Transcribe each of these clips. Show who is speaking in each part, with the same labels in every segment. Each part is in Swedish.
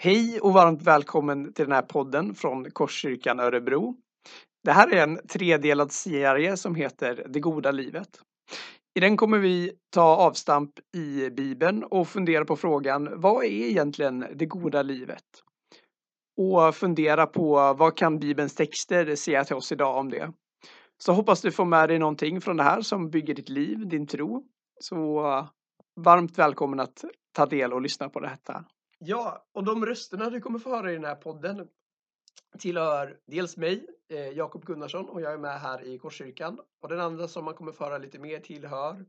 Speaker 1: Hej och varmt välkommen till den här podden från Korskyrkan Örebro. Det här är en tredelad serie som heter Det goda livet. I den kommer vi ta avstamp i Bibeln och fundera på frågan vad är egentligen det goda livet? Och fundera på vad kan Bibelns texter säga till oss idag om det? Så hoppas du får med dig någonting från det här som bygger ditt liv, din tro. Så varmt välkommen att ta del och lyssna på detta. Ja, och de rösterna du kommer få höra i den här podden tillhör dels mig, eh, Jakob Gunnarsson, och jag är med här i Korskyrkan. Och den andra som man kommer få höra lite mer tillhör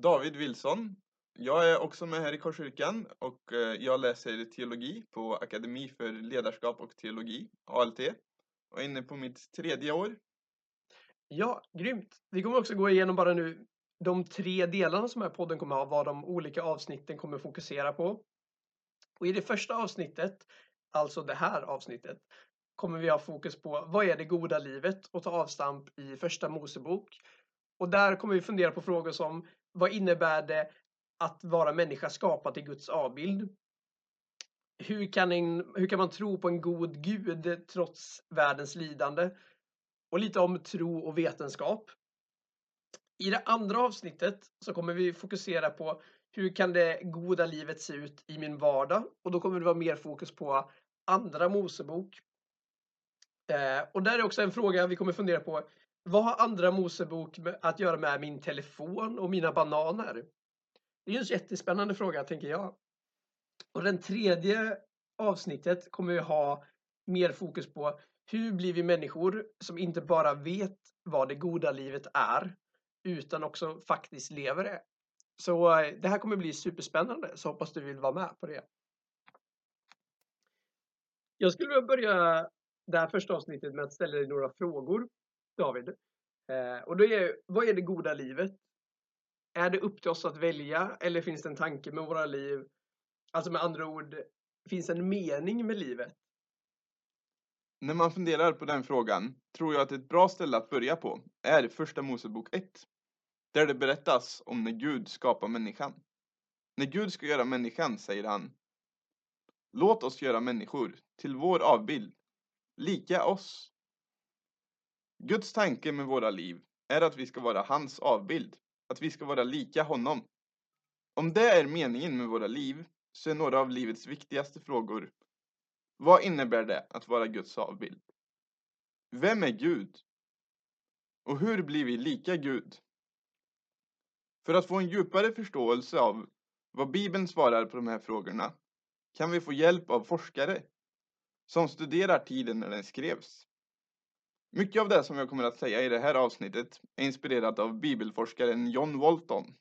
Speaker 2: David Wilson. Jag är också med här i Korskyrkan och eh, jag läser teologi på Akademi för ledarskap och teologi, ALT. Och är inne på mitt tredje år.
Speaker 1: Ja, grymt. Vi kommer också gå igenom bara nu de tre delarna som här podden kommer ha, vad de olika avsnitten kommer fokusera på. Och i det första avsnittet, alltså det här avsnittet, kommer vi ha fokus på vad är det goda livet och ta avstamp i första Mosebok. Och där kommer vi fundera på frågor som vad innebär det att vara människa skapad i Guds avbild? Hur kan, en, hur kan man tro på en god Gud trots världens lidande? Och lite om tro och vetenskap. I det andra avsnittet så kommer vi fokusera på hur kan det goda livet se ut i min vardag? Och då kommer det vara mer fokus på andra Mosebok. Eh, och där är också en fråga vi kommer fundera på. Vad har andra Mosebok att göra med min telefon och mina bananer? Det är en jättespännande fråga, tänker jag. Och den tredje avsnittet kommer vi ha mer fokus på hur blir vi människor som inte bara vet vad det goda livet är, utan också faktiskt lever det. Så eh, det här kommer bli superspännande, så hoppas du vill vara med på det. Jag skulle vilja börja det här första avsnittet med att ställa dig några frågor, David. Eh, och då är, vad är det goda livet? Är det upp till oss att välja eller finns det en tanke med våra liv? Alltså med andra ord, finns det en mening med livet?
Speaker 2: När man funderar på den frågan tror jag att ett bra ställe att börja på är första Mosebok 1. Där det berättas om när Gud skapar människan. När Gud ska göra människan säger han Låt oss göra människor till vår avbild, lika oss. Guds tanke med våra liv är att vi ska vara hans avbild, att vi ska vara lika honom. Om det är meningen med våra liv så är några av livets viktigaste frågor Vad innebär det att vara Guds avbild? Vem är Gud? Och hur blir vi lika Gud? För att få en djupare förståelse av vad Bibeln svarar på de här frågorna kan vi få hjälp av forskare som studerar tiden när den skrevs. Mycket av det som jag kommer att säga i det här avsnittet är inspirerat av bibelforskaren John Walton.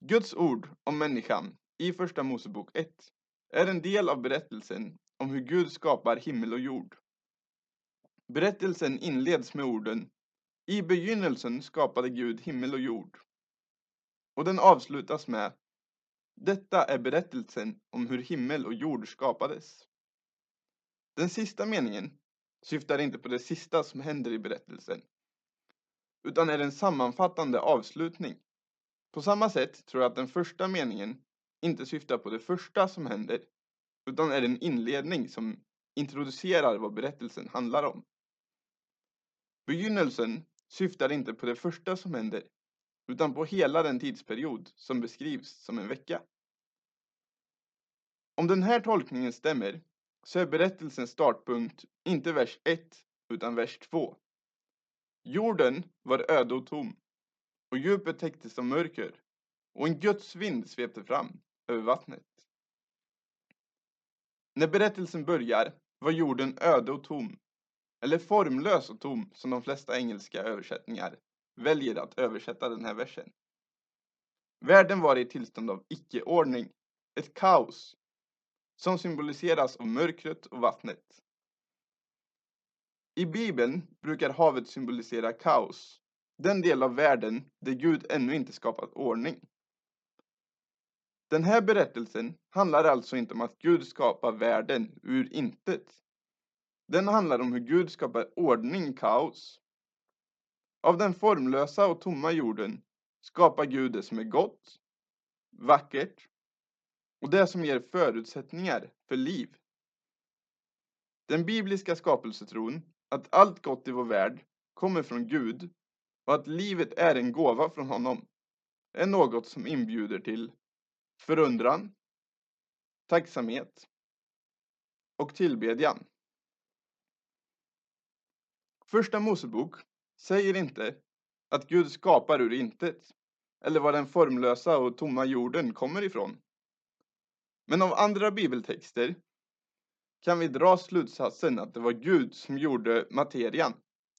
Speaker 2: Guds ord om människan i Första Mosebok 1 är en del av berättelsen om hur Gud skapar himmel och jord. Berättelsen inleds med orden i begynnelsen skapade Gud himmel och jord. Och den avslutas med Detta är berättelsen om hur himmel och jord skapades. Den sista meningen syftar inte på det sista som händer i berättelsen, utan är en sammanfattande avslutning. På samma sätt tror jag att den första meningen inte syftar på det första som händer, utan är en inledning som introducerar vad berättelsen handlar om. Begynnelsen syftar inte på det första som händer, utan på hela den tidsperiod som beskrivs som en vecka. Om den här tolkningen stämmer så är berättelsens startpunkt inte vers 1 utan vers 2. Jorden var öde och tom och djupet täcktes av mörker och en Guds vind svepte fram över vattnet. När berättelsen börjar var jorden öde och tom, eller formlös och tom som de flesta engelska översättningar väljer att översätta den här versen. Världen var i tillstånd av icke-ordning, ett kaos, som symboliseras av mörkret och vattnet. I Bibeln brukar havet symbolisera kaos, den del av världen där Gud ännu inte skapat ordning. Den här berättelsen handlar alltså inte om att Gud skapar världen ur intet. Den handlar om hur Gud skapar ordning kaos. Av den formlösa och tomma jorden skapar Gud det som är gott, vackert och det som ger förutsättningar för liv. Den bibliska skapelsetron, att allt gott i vår värld kommer från Gud och att livet är en gåva från honom, är något som inbjuder till förundran, tacksamhet och tillbedjan. Första Mosebok säger inte att Gud skapar ur intet eller var den formlösa och tomma jorden kommer ifrån. Men av andra bibeltexter kan vi dra slutsatsen att det var Gud som gjorde materian,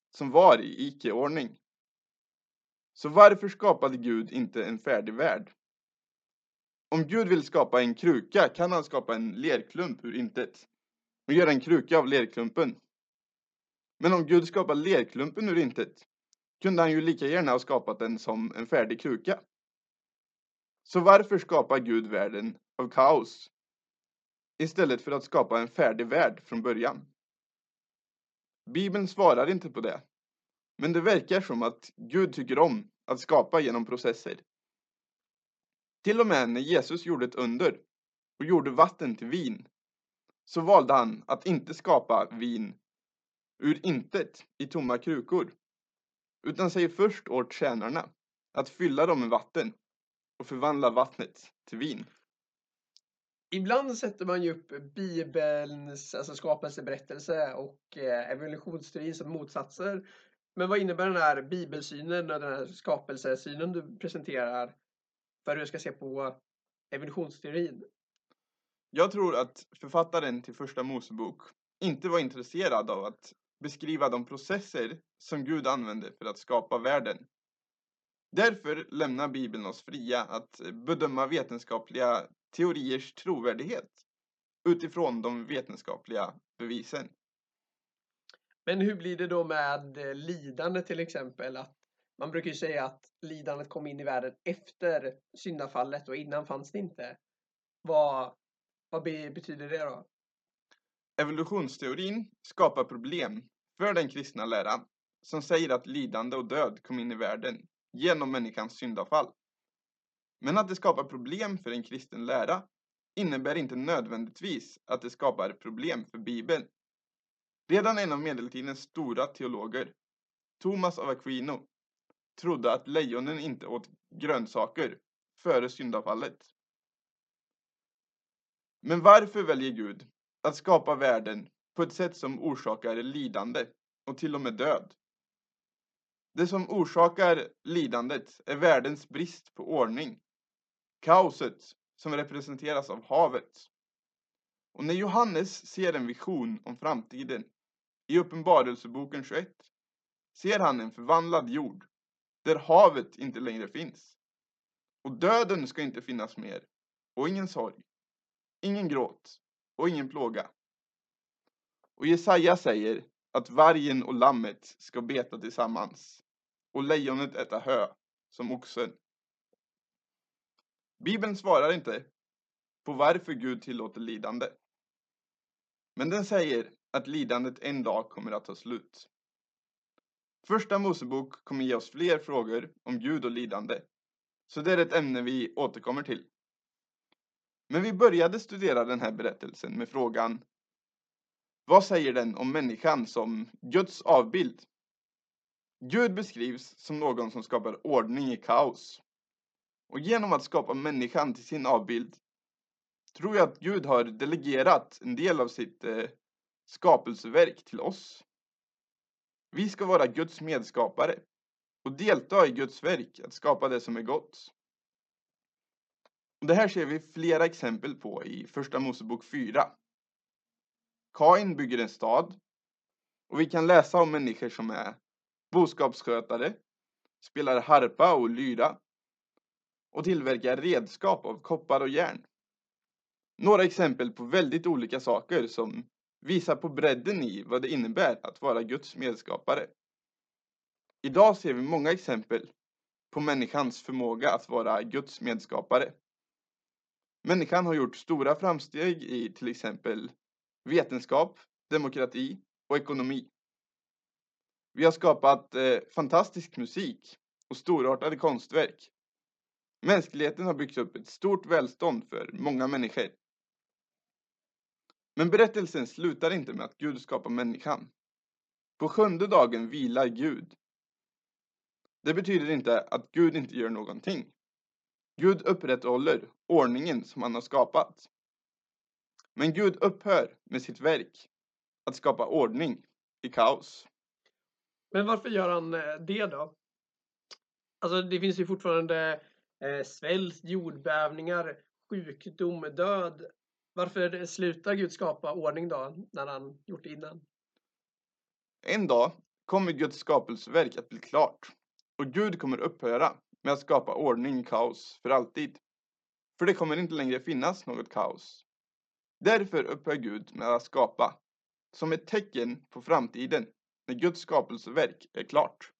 Speaker 2: som var i icke-ordning. Så varför skapade Gud inte en färdig värld? Om Gud vill skapa en kruka kan han skapa en lerklump ur intet och göra en kruka av lerklumpen. Men om Gud skapar lerklumpen ur intet kunde han ju lika gärna ha skapat den som en färdig kruka. Så varför skapar Gud världen av kaos istället för att skapa en färdig värld från början? Bibeln svarar inte på det, men det verkar som att Gud tycker om att skapa genom processer. Till och med när Jesus gjorde ett under och gjorde vatten till vin så valde han att inte skapa vin ur intet i tomma krukor utan säger först åt tjänarna att fylla dem med vatten och förvandla vattnet till vin.
Speaker 1: Ibland sätter man ju upp Bibelns alltså skapelseberättelse och eh, evolutionsteorin som motsatser. Men vad innebär den här bibelsynen och den här skapelsesynen du presenterar för hur du ska se på evolutionsteorin?
Speaker 2: Jag tror att författaren till första Mosebok inte var intresserad av att beskriva de processer som Gud använde för att skapa världen. Därför lämnar Bibeln oss fria att bedöma vetenskapliga teoriers trovärdighet utifrån de vetenskapliga bevisen.
Speaker 1: Men hur blir det då med eh, lidande till exempel? Att man brukar ju säga att lidandet kom in i världen efter syndafallet och innan fanns det inte. Vad, vad betyder det då?
Speaker 2: Evolutionsteorin skapar problem för den kristna läran som säger att lidande och död kom in i världen genom människans syndafall. Men att det skapar problem för en kristen lära innebär inte nödvändigtvis att det skapar problem för Bibeln. Redan en av medeltidens stora teologer, Thomas av Aquino, trodde att lejonen inte åt grönsaker före syndafallet. Men varför väljer Gud att skapa världen på ett sätt som orsakar lidande och till och med död? Det som orsakar lidandet är världens brist på ordning. Kaoset som representeras av havet. Och när Johannes ser en vision om framtiden i Uppenbarelseboken 21 ser han en förvandlad jord där havet inte längre finns. Och döden ska inte finnas mer och ingen sorg, ingen gråt och ingen plåga. Och Jesaja säger att vargen och lammet ska beta tillsammans och lejonet äta hö som oxen. Bibeln svarar inte på varför Gud tillåter lidande. Men den säger att lidandet en dag kommer att ta slut. Första Mosebok kommer ge oss fler frågor om Gud och lidande, så det är ett ämne vi återkommer till. Men vi började studera den här berättelsen med frågan Vad säger den om människan som Guds avbild? Gud beskrivs som någon som skapar ordning i kaos. Och genom att skapa människan till sin avbild tror jag att Gud har delegerat en del av sitt eh, skapelseverk till oss. Vi ska vara Guds medskapare och delta i Guds verk att skapa det som är gott. Det här ser vi flera exempel på i Första Mosebok 4. Kain bygger en stad och vi kan läsa om människor som är boskapsskötare, spelar harpa och lyra och tillverkar redskap av koppar och järn. Några exempel på väldigt olika saker som visar på bredden i vad det innebär att vara Guds medskapare. Idag ser vi många exempel på människans förmåga att vara Guds medskapare. Människan har gjort stora framsteg i till exempel vetenskap, demokrati och ekonomi. Vi har skapat eh, fantastisk musik och storartade konstverk. Mänskligheten har byggt upp ett stort välstånd för många människor. Men berättelsen slutar inte med att Gud skapar människan. På sjunde dagen vilar Gud. Det betyder inte att Gud inte gör någonting. Gud upprätthåller ordningen som han har skapat. Men Gud upphör med sitt verk att skapa ordning i kaos.
Speaker 1: Men varför gör han eh, det då? Alltså det finns ju fortfarande eh, svält, jordbävningar, sjukdom, död. Varför slutar Gud skapa ordning då, när han gjort det innan?
Speaker 2: En dag kommer Guds skapelseverk att bli klart och Gud kommer upphöra med att skapa ordning i kaos för alltid. För det kommer inte längre finnas något kaos. Därför upphör Gud med att skapa, som ett tecken på framtiden, när Guds skapelseverk är klart.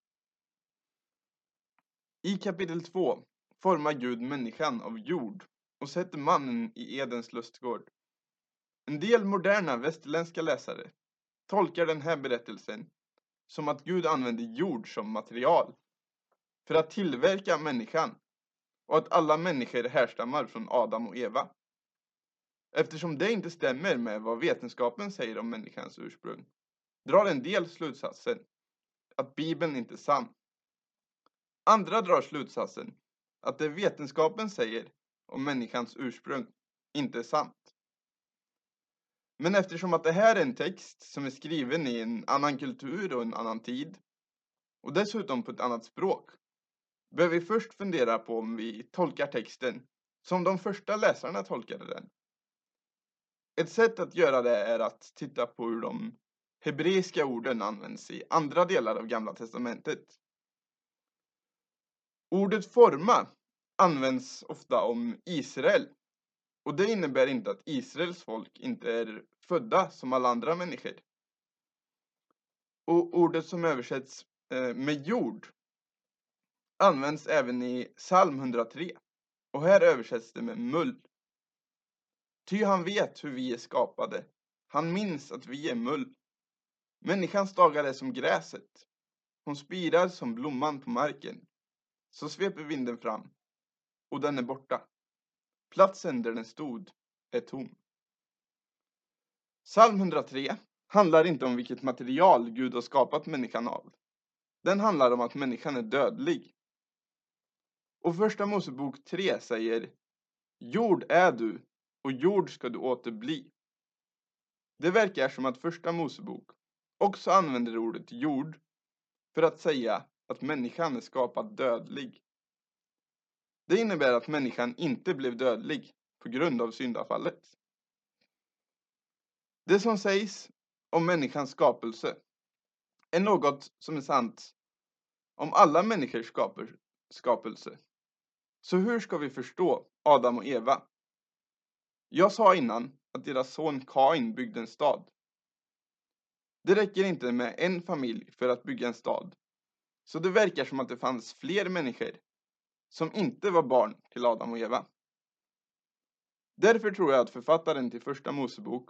Speaker 2: I kapitel 2 formar Gud människan av jord och sätter mannen i Edens lustgård. En del moderna västerländska läsare tolkar den här berättelsen som att Gud använder jord som material för att tillverka människan och att alla människor härstammar från Adam och Eva. Eftersom det inte stämmer med vad vetenskapen säger om människans ursprung drar en del slutsatsen att Bibeln inte är sann. Andra drar slutsatsen att det vetenskapen säger om människans ursprung inte är sant. Men eftersom att det här är en text som är skriven i en annan kultur och en annan tid och dessutom på ett annat språk bör vi först fundera på om vi tolkar texten som de första läsarna tolkade den. Ett sätt att göra det är att titta på hur de hebreiska orden används i andra delar av Gamla Testamentet. Ordet forma används ofta om Israel och det innebär inte att Israels folk inte är födda som alla andra människor. Och ordet som översätts eh, med jord används även i psalm 103 och här översätts det med mull. Ty han vet hur vi är skapade. Han minns att vi är mull. Människans dagar är som gräset. Hon spirar som blomman på marken. Så sveper vinden fram och den är borta. Platsen där den stod är tom. Psalm 103 handlar inte om vilket material Gud har skapat människan av. Den handlar om att människan är dödlig. Och första Mosebok 3 säger Jord är du och jord ska du åter bli. Det verkar som att första Mosebok också använder ordet jord för att säga att människan är skapad dödlig. Det innebär att människan inte blev dödlig på grund av syndafallet. Det som sägs om människans skapelse är något som är sant om alla människors skapelse. Så hur ska vi förstå Adam och Eva? Jag sa innan att deras son Kain byggde en stad. Det räcker inte med en familj för att bygga en stad. Så det verkar som att det fanns fler människor som inte var barn till Adam och Eva. Därför tror jag att författaren till första Mosebok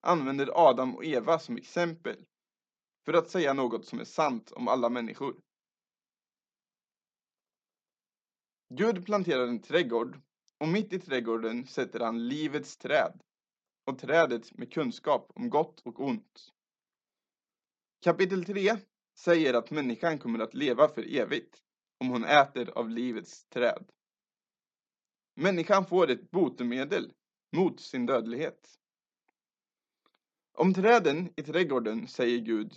Speaker 2: använder Adam och Eva som exempel för att säga något som är sant om alla människor. Gud planterar en trädgård och mitt i trädgården sätter han livets träd och trädet med kunskap om gott och ont. Kapitel 3 säger att människan kommer att leva för evigt om hon äter av livets träd. Människan får ett botemedel mot sin dödlighet. Om träden i trädgården säger Gud,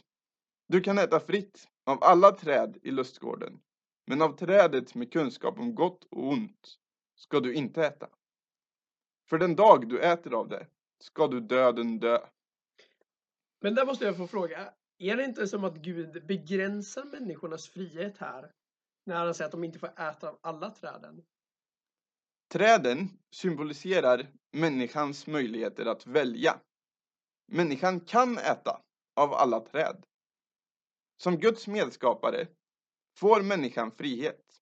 Speaker 2: du kan äta fritt av alla träd i lustgården, men av trädet med kunskap om gott och ont ska du inte äta. För den dag du äter av det ska du döden dö.
Speaker 1: Men där måste jag få fråga, är det inte som att Gud begränsar människornas frihet här? När han säger att de inte får äta av alla träden.
Speaker 2: Träden symboliserar människans möjligheter att välja. Människan kan äta av alla träd. Som Guds medskapare får människan frihet.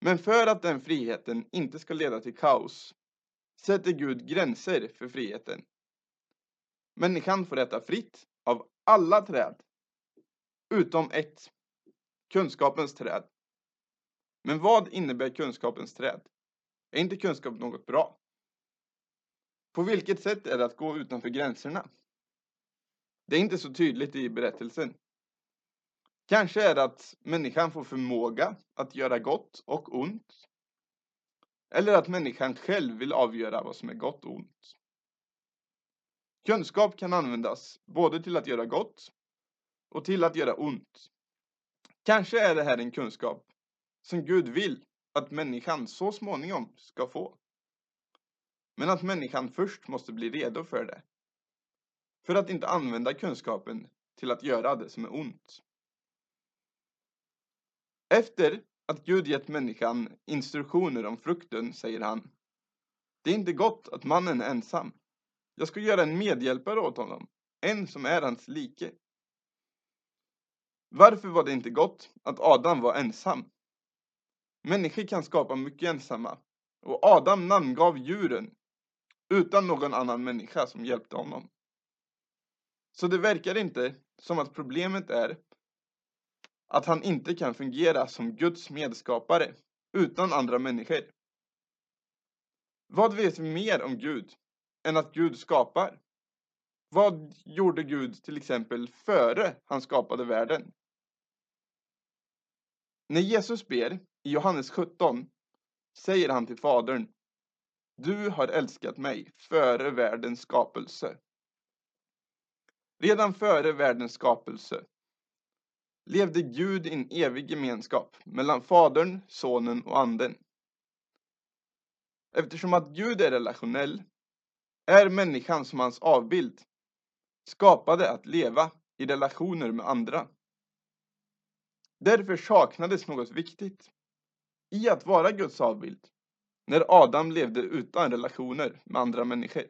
Speaker 2: Men för att den friheten inte ska leda till kaos sätter Gud gränser för friheten. Människan får äta fritt av alla träd utom ett, kunskapens träd. Men vad innebär kunskapens träd? Är inte kunskap något bra? På vilket sätt är det att gå utanför gränserna? Det är inte så tydligt i berättelsen. Kanske är det att människan får förmåga att göra gott och ont. Eller att människan själv vill avgöra vad som är gott och ont. Kunskap kan användas både till att göra gott och till att göra ont. Kanske är det här en kunskap som Gud vill att människan så småningom ska få. Men att människan först måste bli redo för det. För att inte använda kunskapen till att göra det som är ont. Efter att Gud gett människan instruktioner om frukten säger han Det är inte gott att mannen är ensam. Jag ska göra en medhjälpare åt honom, en som är hans like. Varför var det inte gott att Adam var ensam? Människor kan skapa mycket ensamma och Adam namngav djuren utan någon annan människa som hjälpte honom. Så det verkar inte som att problemet är att han inte kan fungera som Guds medskapare utan andra människor. Vad vet vi mer om Gud än att Gud skapar? Vad gjorde Gud till exempel före han skapade världen? När Jesus ber i Johannes 17 säger han till Fadern Du har älskat mig före världens skapelse. Redan före världens skapelse levde Gud i en evig gemenskap mellan Fadern, Sonen och Anden. Eftersom att Gud är relationell är människan som hans avbild skapade att leva i relationer med andra. Därför saknades något viktigt i att vara Guds avbild när Adam levde utan relationer med andra människor.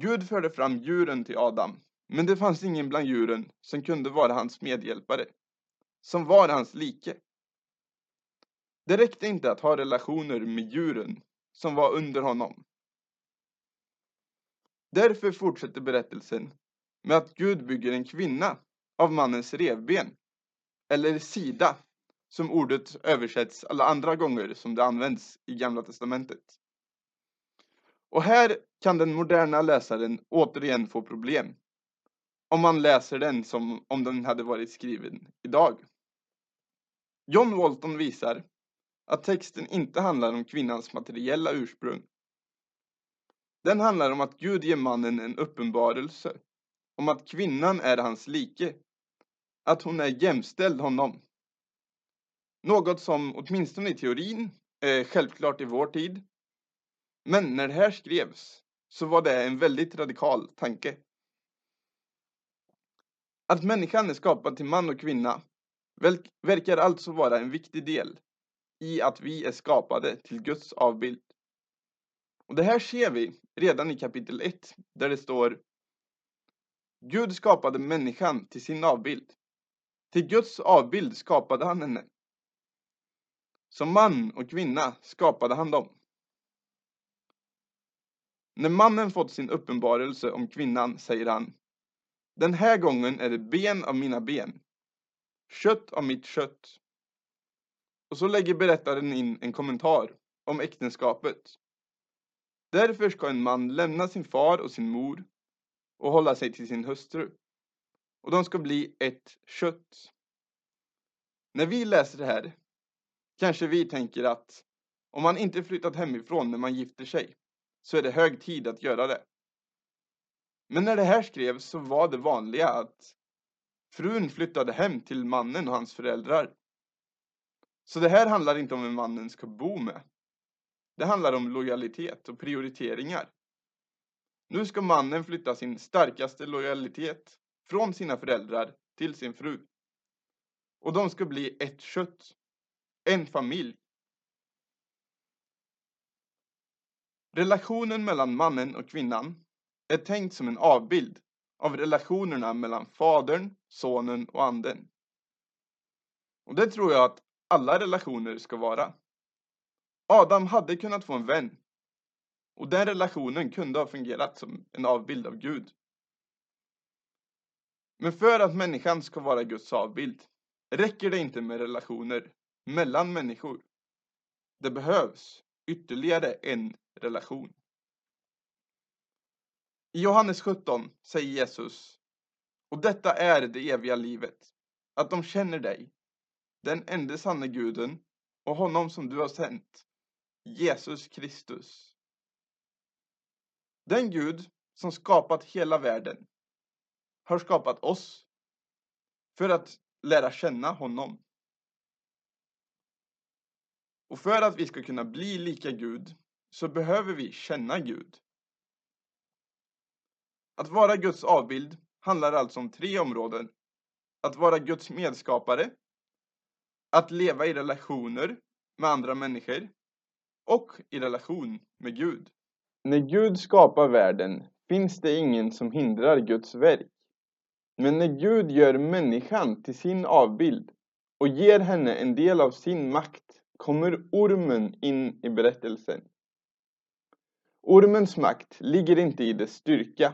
Speaker 2: Gud förde fram djuren till Adam, men det fanns ingen bland djuren som kunde vara hans medhjälpare, som var hans like. Det räckte inte att ha relationer med djuren som var under honom. Därför fortsätter berättelsen med att Gud bygger en kvinna av mannens revben, eller sida, som ordet översätts alla andra gånger som det används i Gamla Testamentet. Och här kan den moderna läsaren återigen få problem. Om man läser den som om den hade varit skriven idag. John Walton visar att texten inte handlar om kvinnans materiella ursprung. Den handlar om att Gud ger mannen en uppenbarelse om att kvinnan är hans like, att hon är jämställd honom. Något som åtminstone i teorin är självklart i vår tid. Men när det här skrevs så var det en väldigt radikal tanke. Att människan är skapad till man och kvinna verkar alltså vara en viktig del i att vi är skapade till Guds avbild. Och det här ser vi redan i kapitel 1 där det står Gud skapade människan till sin avbild. Till Guds avbild skapade han henne. Som man och kvinna skapade han dem. När mannen fått sin uppenbarelse om kvinnan säger han den här gången är det ben av mina ben, kött av mitt kött. Och så lägger berättaren in en kommentar om äktenskapet. Därför ska en man lämna sin far och sin mor och hålla sig till sin hustru. Och de ska bli ett kött. När vi läser det här kanske vi tänker att om man inte flyttat hemifrån när man gifter sig så är det hög tid att göra det. Men när det här skrevs så var det vanliga att frun flyttade hem till mannen och hans föräldrar. Så det här handlar inte om vem mannen ska bo med. Det handlar om lojalitet och prioriteringar. Nu ska mannen flytta sin starkaste lojalitet från sina föräldrar till sin fru. Och de ska bli ett kött, en familj. Relationen mellan mannen och kvinnan är tänkt som en avbild av relationerna mellan fadern, sonen och anden. Och det tror jag att alla relationer ska vara. Adam hade kunnat få en vän och den relationen kunde ha fungerat som en avbild av Gud. Men för att människan ska vara Guds avbild räcker det inte med relationer mellan människor. Det behövs ytterligare en relation. I Johannes 17 säger Jesus, och detta är det eviga livet, att de känner dig, den enda sanne guden och honom som du har sänt, Jesus Kristus. Den Gud som skapat hela världen har skapat oss för att lära känna honom. Och för att vi ska kunna bli lika Gud så behöver vi känna Gud. Att vara Guds avbild handlar alltså om tre områden. Att vara Guds medskapare, att leva i relationer med andra människor och i relation med Gud. När Gud skapar världen finns det ingen som hindrar Guds verk. Men när Gud gör människan till sin avbild och ger henne en del av sin makt kommer ormen in i berättelsen. Ormens makt ligger inte i dess styrka,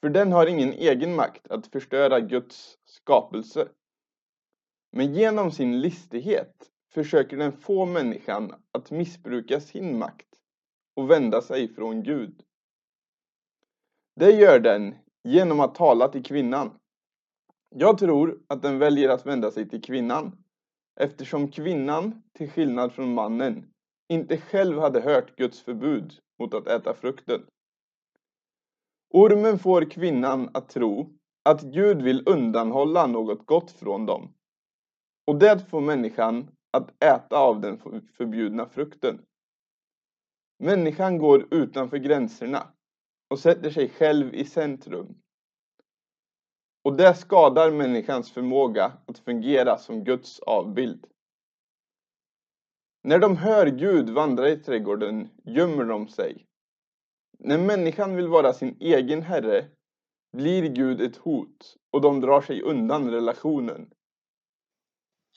Speaker 2: för den har ingen egen makt att förstöra Guds skapelse. Men genom sin listighet försöker den få människan att missbruka sin makt och vända sig från Gud. Det gör den genom att tala till kvinnan. Jag tror att den väljer att vända sig till kvinnan eftersom kvinnan, till skillnad från mannen, inte själv hade hört Guds förbud mot att äta frukten. Ormen får kvinnan att tro att Gud vill undanhålla något gott från dem. Och det får människan att äta av den förbjudna frukten. Människan går utanför gränserna och sätter sig själv i centrum. Och det skadar människans förmåga att fungera som Guds avbild. När de hör Gud vandra i trädgården gömmer de sig. När människan vill vara sin egen herre blir Gud ett hot och de drar sig undan relationen.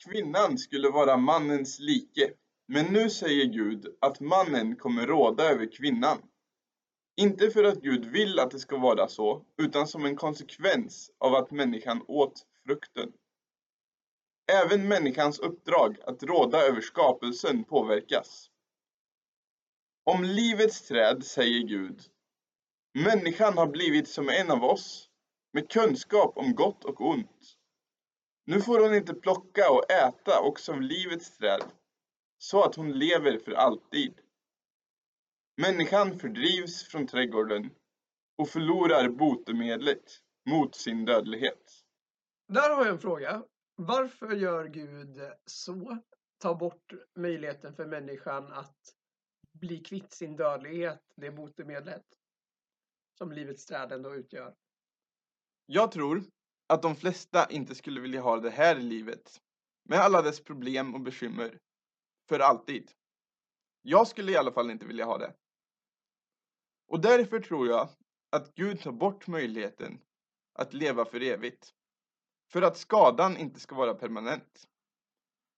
Speaker 2: Kvinnan skulle vara mannens like, men nu säger Gud att mannen kommer råda över kvinnan. Inte för att Gud vill att det ska vara så, utan som en konsekvens av att människan åt frukten. Även människans uppdrag att råda över skapelsen påverkas. Om livets träd säger Gud, människan har blivit som en av oss, med kunskap om gott och ont. Nu får hon inte plocka och äta också av livets träd, så att hon lever för alltid. Människan fördrivs från trädgården och förlorar botemedlet mot sin dödlighet.
Speaker 1: Där har jag en fråga. Varför gör Gud så? Ta bort möjligheten för människan att bli kvitt sin dödlighet, det botemedlet som livets träd ändå utgör.
Speaker 2: Jag tror att de flesta inte skulle vilja ha det här livet med alla dess problem och bekymmer för alltid. Jag skulle i alla fall inte vilja ha det. Och därför tror jag att Gud tar bort möjligheten att leva för evigt. För att skadan inte ska vara permanent.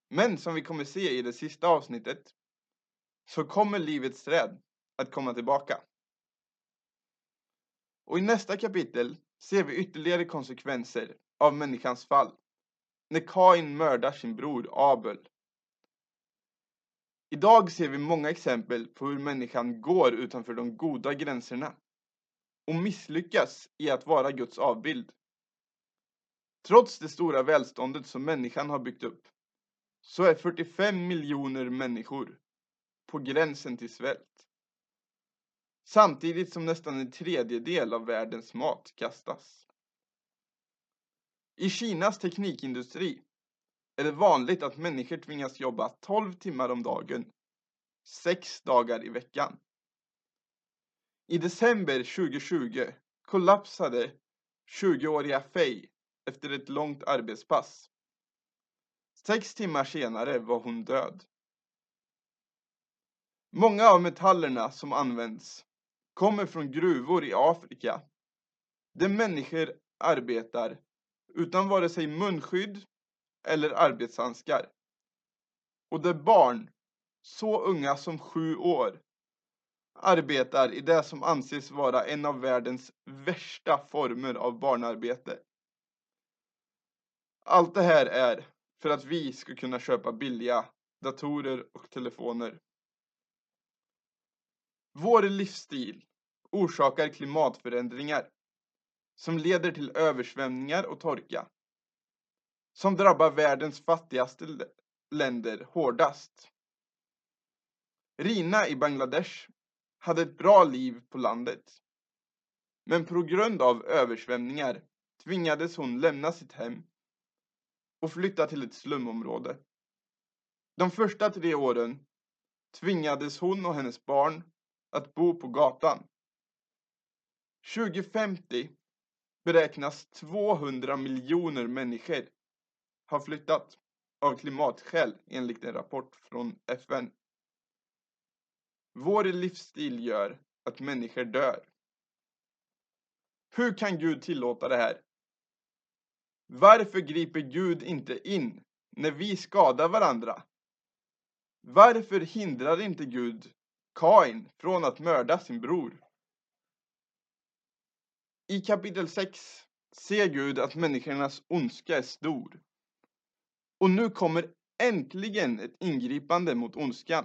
Speaker 2: Men som vi kommer se i det sista avsnittet så kommer livets träd att komma tillbaka. Och i nästa kapitel ser vi ytterligare konsekvenser av människans fall. När Kain mördar sin bror Abel. Idag ser vi många exempel på hur människan går utanför de goda gränserna och misslyckas i att vara Guds avbild. Trots det stora välståndet som människan har byggt upp så är 45 miljoner människor på gränsen till svält. Samtidigt som nästan en tredjedel av världens mat kastas. I Kinas teknikindustri är det vanligt att människor tvingas jobba 12 timmar om dagen, 6 dagar i veckan. I december 2020 kollapsade 20-åriga Fei efter ett långt arbetspass. Sex timmar senare var hon död. Många av metallerna som används kommer från gruvor i Afrika där människor arbetar utan vare sig munskydd eller arbetshandskar. Och där barn, så unga som sju år, arbetar i det som anses vara en av världens värsta former av barnarbete. Allt det här är för att vi ska kunna köpa billiga datorer och telefoner. Vår livsstil orsakar klimatförändringar som leder till översvämningar och torka som drabbar världens fattigaste länder hårdast. Rina i Bangladesh hade ett bra liv på landet. Men på grund av översvämningar tvingades hon lämna sitt hem och flytta till ett slumområde. De första tre åren tvingades hon och hennes barn att bo på gatan. 2050 beräknas 200 miljoner människor ha flyttat av klimatskäl enligt en rapport från FN. Vår livsstil gör att människor dör. Hur kan Gud tillåta det här? Varför griper Gud inte in när vi skadar varandra? Varför hindrar inte Gud Kain från att mörda sin bror? I kapitel 6 ser Gud att människornas ondska är stor. Och nu kommer äntligen ett ingripande mot ondskan.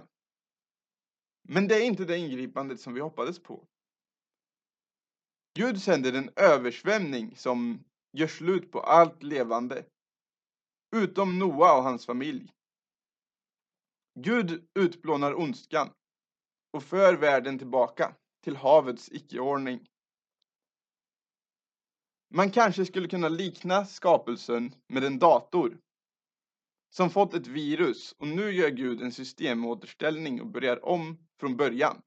Speaker 2: Men det är inte det ingripandet som vi hoppades på. Gud sänder en översvämning som gör slut på allt levande. Utom Noa och hans familj. Gud utplånar ondskan och för världen tillbaka till havets icke-ordning. Man kanske skulle kunna likna skapelsen med en dator som fått ett virus och nu gör Gud en systemåterställning och börjar om från början.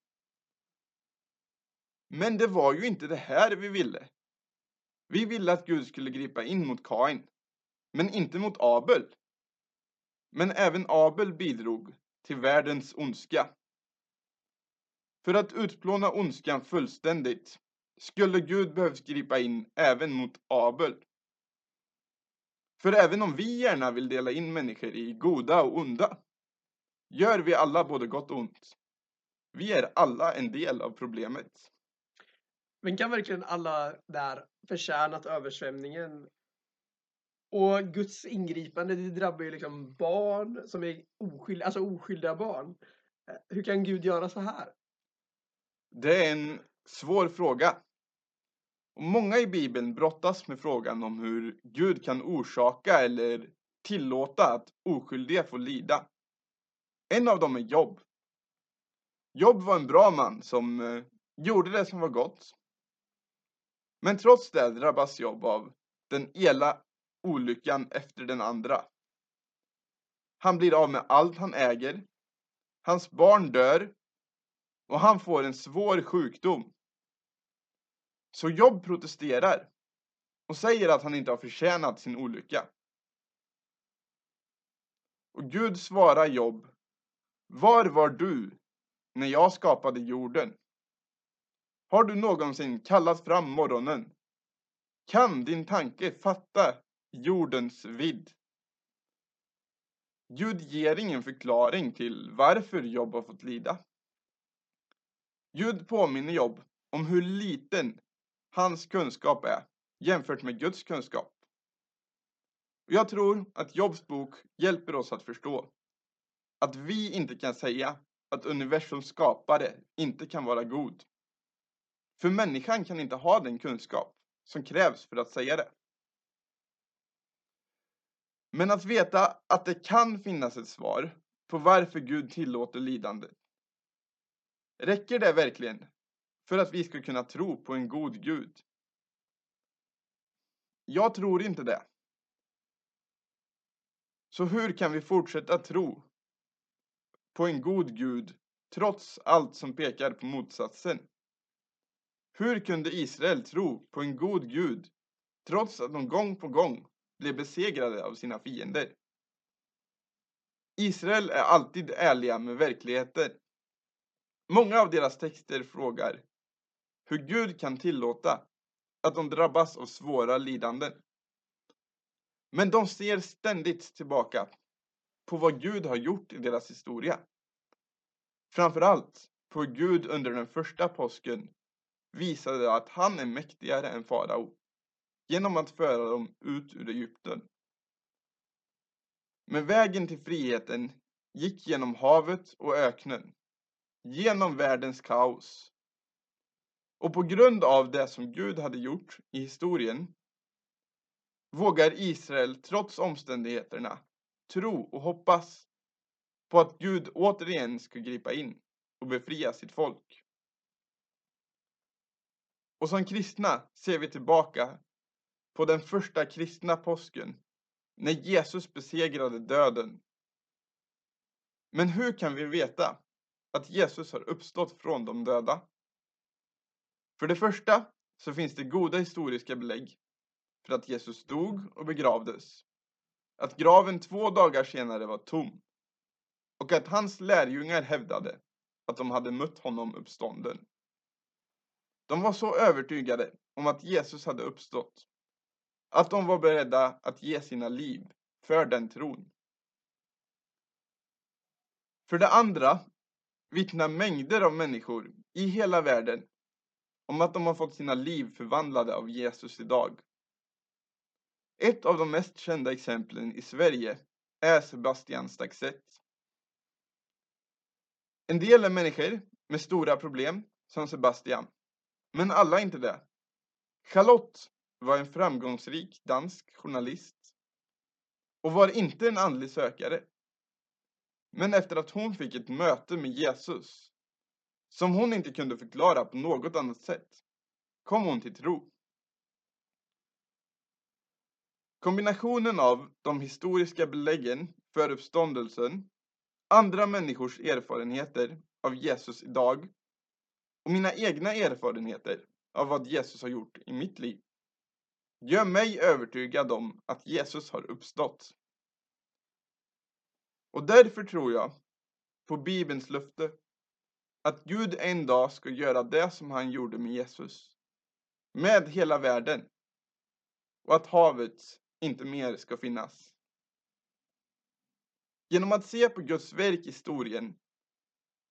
Speaker 2: Men det var ju inte det här vi ville. Vi ville att Gud skulle gripa in mot Kain, men inte mot Abel. Men även Abel bidrog till världens ondska. För att utplåna ondskan fullständigt skulle Gud behövt gripa in även mot Abel. För även om vi gärna vill dela in människor i goda och onda, gör vi alla både gott och ont. Vi är alla en del av problemet.
Speaker 1: Men kan verkligen alla där förtjänat översvämningen? Och Guds ingripande, det drabbar ju liksom barn som är oskyldiga, alltså oskyldiga barn. Eh, hur kan Gud göra så här?
Speaker 2: Det är en svår fråga. Och många i Bibeln brottas med frågan om hur Gud kan orsaka eller tillåta att oskyldiga får lida. En av dem är Jobb. Jobb var en bra man som eh, gjorde det som var gott. Men trots det drabbas Jobb av den ela olyckan efter den andra. Han blir av med allt han äger. Hans barn dör. Och han får en svår sjukdom. Så Jobb protesterar och säger att han inte har förtjänat sin olycka. Och Gud svarar Jobb, var var du när jag skapade jorden? Har du någonsin kallat fram morgonen? Kan din tanke fatta jordens vidd? Gud ger ingen förklaring till varför Jobb har fått lida. Gud påminner Jobb om hur liten hans kunskap är jämfört med Guds kunskap. Jag tror att Jobs bok hjälper oss att förstå att vi inte kan säga att universums skapare inte kan vara god. För människan kan inte ha den kunskap som krävs för att säga det. Men att veta att det kan finnas ett svar på varför Gud tillåter lidande. Räcker det verkligen för att vi ska kunna tro på en god Gud? Jag tror inte det. Så hur kan vi fortsätta tro på en god Gud trots allt som pekar på motsatsen? Hur kunde Israel tro på en god Gud trots att de gång på gång blev besegrade av sina fiender? Israel är alltid ärliga med verkligheten. Många av deras texter frågar hur Gud kan tillåta att de drabbas av svåra lidanden. Men de ser ständigt tillbaka på vad Gud har gjort i deras historia. Framförallt på hur Gud under den första påsken visade att han är mäktigare än farao genom att föra dem ut ur Egypten. Men vägen till friheten gick genom havet och öknen, genom världens kaos. Och på grund av det som Gud hade gjort i historien vågar Israel trots omständigheterna tro och hoppas på att Gud återigen ska gripa in och befria sitt folk. Och som kristna ser vi tillbaka på den första kristna påsken när Jesus besegrade döden. Men hur kan vi veta att Jesus har uppstått från de döda? För det första så finns det goda historiska belägg för att Jesus dog och begravdes. Att graven två dagar senare var tom. Och att hans lärjungar hävdade att de hade mött honom uppstånden. De var så övertygade om att Jesus hade uppstått att de var beredda att ge sina liv för den tron. För det andra vittnar mängder av människor i hela världen om att de har fått sina liv förvandlade av Jesus idag. Ett av de mest kända exemplen i Sverige är Sebastian Staxet. En del är människor med stora problem, som Sebastian. Men alla är inte det. Charlotte var en framgångsrik dansk journalist och var inte en andlig sökare. Men efter att hon fick ett möte med Jesus, som hon inte kunde förklara på något annat sätt, kom hon till tro. Kombinationen av de historiska beläggen för uppståndelsen, andra människors erfarenheter av Jesus idag och mina egna erfarenheter av vad Jesus har gjort i mitt liv gör mig övertygad om att Jesus har uppstått. Och därför tror jag på Bibelns löfte att Gud en dag ska göra det som han gjorde med Jesus. Med hela världen. Och att havet inte mer ska finnas. Genom att se på Guds verk i historien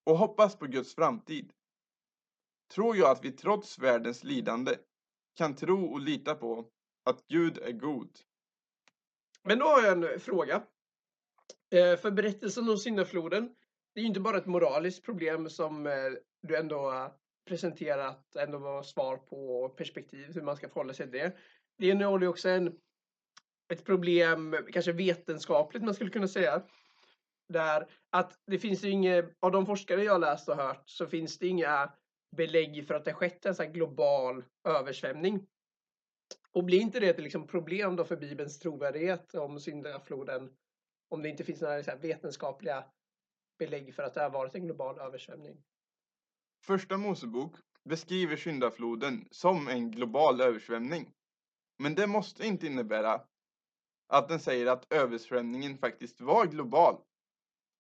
Speaker 2: och hoppas på Guds framtid tror jag att vi trots världens lidande kan tro och lita på att Gud är god.
Speaker 1: Men då har jag en fråga. Eh, för berättelsen om syndafloden, det är ju inte bara ett moraliskt problem som eh, du ändå presenterat ändå var svar på perspektiv hur man ska förhålla sig till det. Det innehåller ju också en, ett problem, kanske vetenskapligt man skulle kunna säga. Där att det finns ju inget, av de forskare jag läst och hört så finns det inga belägg för att det skett en sån global översvämning. Och blir inte det ett liksom problem då för Bibelns trovärdighet om syndafloden? Om det inte finns några så vetenskapliga belägg för att det har varit en global översvämning?
Speaker 2: Första Mosebok beskriver syndafloden som en global översvämning. Men det måste inte innebära att den säger att översvämningen faktiskt var global.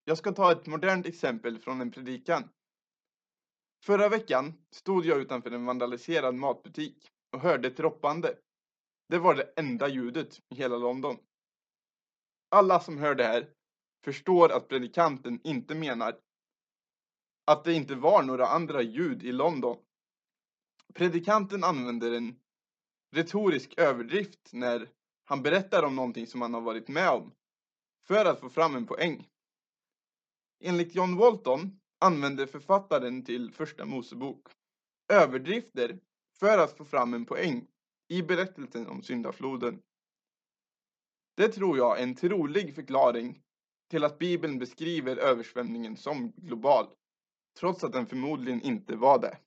Speaker 2: Jag ska ta ett modernt exempel från en predikan. Förra veckan stod jag utanför en vandaliserad matbutik och hörde ett droppande. Det var det enda ljudet i hela London. Alla som hör det här förstår att predikanten inte menar att det inte var några andra ljud i London. Predikanten använder en retorisk överdrift när han berättar om någonting som han har varit med om för att få fram en poäng. Enligt John Walton använder författaren till Första Mosebok överdrifter för att få fram en poäng i berättelsen om syndafloden. Det tror jag är en trolig förklaring till att Bibeln beskriver översvämningen som global, trots att den förmodligen inte var det.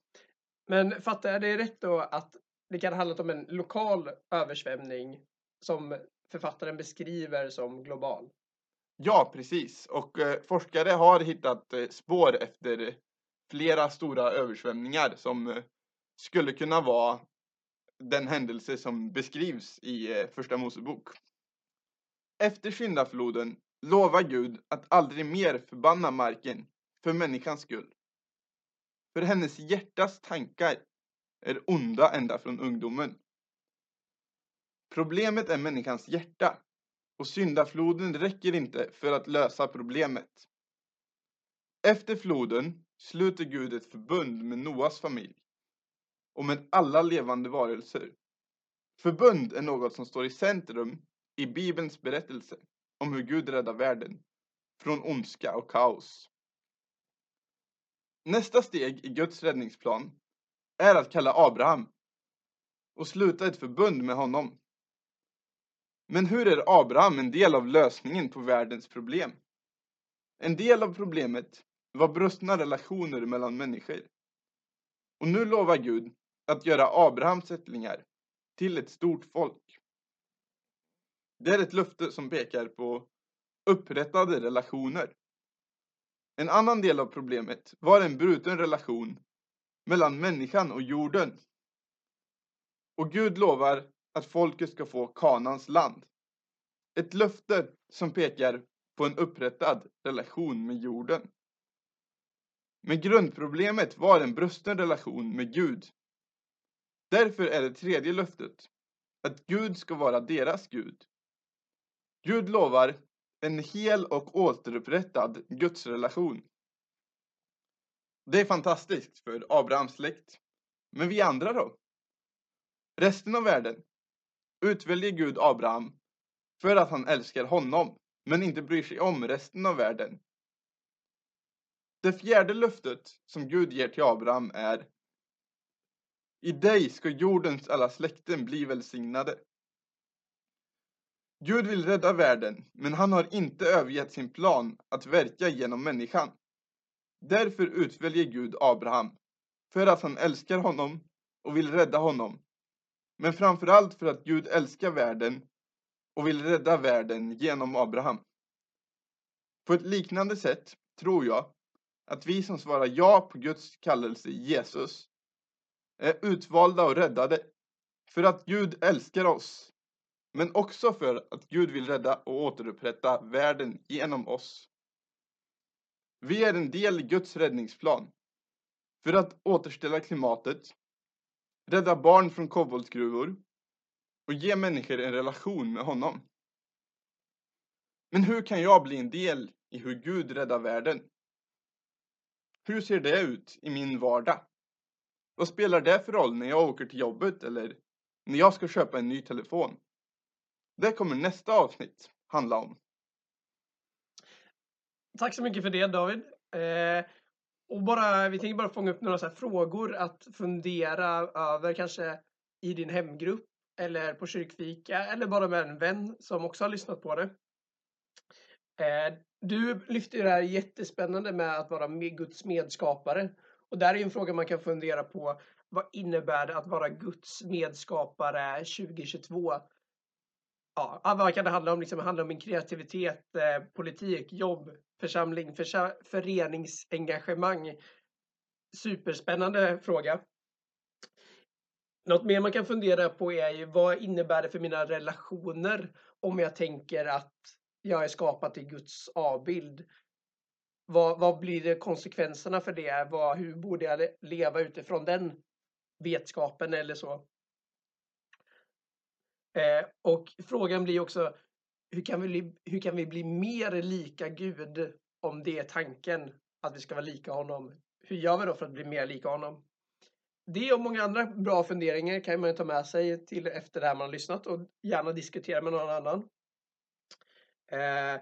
Speaker 1: Men fattar jag det rätt då att det kan handla om en lokal översvämning som författaren beskriver som global?
Speaker 2: Ja, precis. Och eh, forskare har hittat eh, spår efter flera stora översvämningar som eh, skulle kunna vara den händelse som beskrivs i Första Mosebok. Efter syndafloden lovar Gud att aldrig mer förbanna marken för människans skull. För hennes hjärtas tankar är onda ända från ungdomen. Problemet är människans hjärta och syndafloden räcker inte för att lösa problemet. Efter floden sluter Gud ett förbund med Noas familj och med alla levande varelser. Förbund är något som står i centrum i Bibelns berättelse om hur Gud räddar världen från ondska och kaos. Nästa steg i Guds räddningsplan är att kalla Abraham och sluta ett förbund med honom. Men hur är Abraham en del av lösningen på världens problem? En del av problemet var brustna relationer mellan människor. Och nu lovar Gud att göra Abrahams ättlingar till ett stort folk. Det är ett löfte som pekar på upprättade relationer. En annan del av problemet var en bruten relation mellan människan och jorden. Och Gud lovar att folket ska få Kanans land. Ett löfte som pekar på en upprättad relation med jorden. Men grundproblemet var en brusten relation med Gud. Därför är det tredje löftet att Gud ska vara deras Gud. Gud lovar en hel och återupprättad gudsrelation. Det är fantastiskt för Abrahams släkt. Men vi andra då? Resten av världen utväljer Gud Abraham för att han älskar honom, men inte bryr sig om resten av världen. Det fjärde löftet som Gud ger till Abraham är I dig ska jordens alla släkten bli välsignade. Gud vill rädda världen, men han har inte övergett sin plan att verka genom människan. Därför utväljer Gud Abraham, för att han älskar honom och vill rädda honom. Men framförallt för att Gud älskar världen och vill rädda världen genom Abraham. På ett liknande sätt tror jag att vi som svarar ja på Guds kallelse Jesus är utvalda och räddade för att Gud älskar oss men också för att Gud vill rädda och återupprätta världen genom oss. Vi är en del i Guds räddningsplan för att återställa klimatet, rädda barn från koboltgruvor och ge människor en relation med honom. Men hur kan jag bli en del i hur Gud räddar världen? Hur ser det ut i min vardag? Vad spelar det för roll när jag åker till jobbet eller när jag ska köpa en ny telefon? Det kommer nästa avsnitt handla om.
Speaker 1: Tack så mycket för det David. Eh, och bara, vi tänker bara fånga upp några så frågor att fundera över kanske i din hemgrupp eller på kyrkfika eller bara med en vän som också har lyssnat på det. Eh, du lyfter det här jättespännande med att vara Guds medskapare. Och där är en fråga man kan fundera på. Vad innebär det att vara Guds medskapare 2022? Ja, vad kan det handla om? Liksom, det handlar om min kreativitet, eh, politik, jobb, församling, försa föreningsengagemang. Superspännande fråga. Något mer man kan fundera på är ju vad innebär det för mina relationer om jag tänker att jag är skapad till Guds avbild? Vad, vad blir det konsekvenserna för det? Vad, hur borde jag leva utifrån den vetskapen eller så? Eh, och frågan blir också hur kan, vi, hur kan vi bli mer lika Gud om det är tanken att vi ska vara lika honom? Hur gör vi då för att bli mer lika honom? Det och många andra bra funderingar kan man ta med sig till efter det här man har lyssnat och gärna diskutera med någon annan. Eh,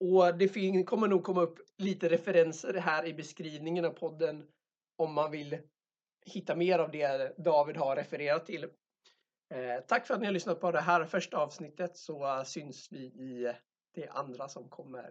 Speaker 1: och det kommer nog komma upp lite referenser här i beskrivningen av podden om man vill hitta mer av det David har refererat till. Eh, tack för att ni har lyssnat på det här första avsnittet så syns vi i det andra som kommer.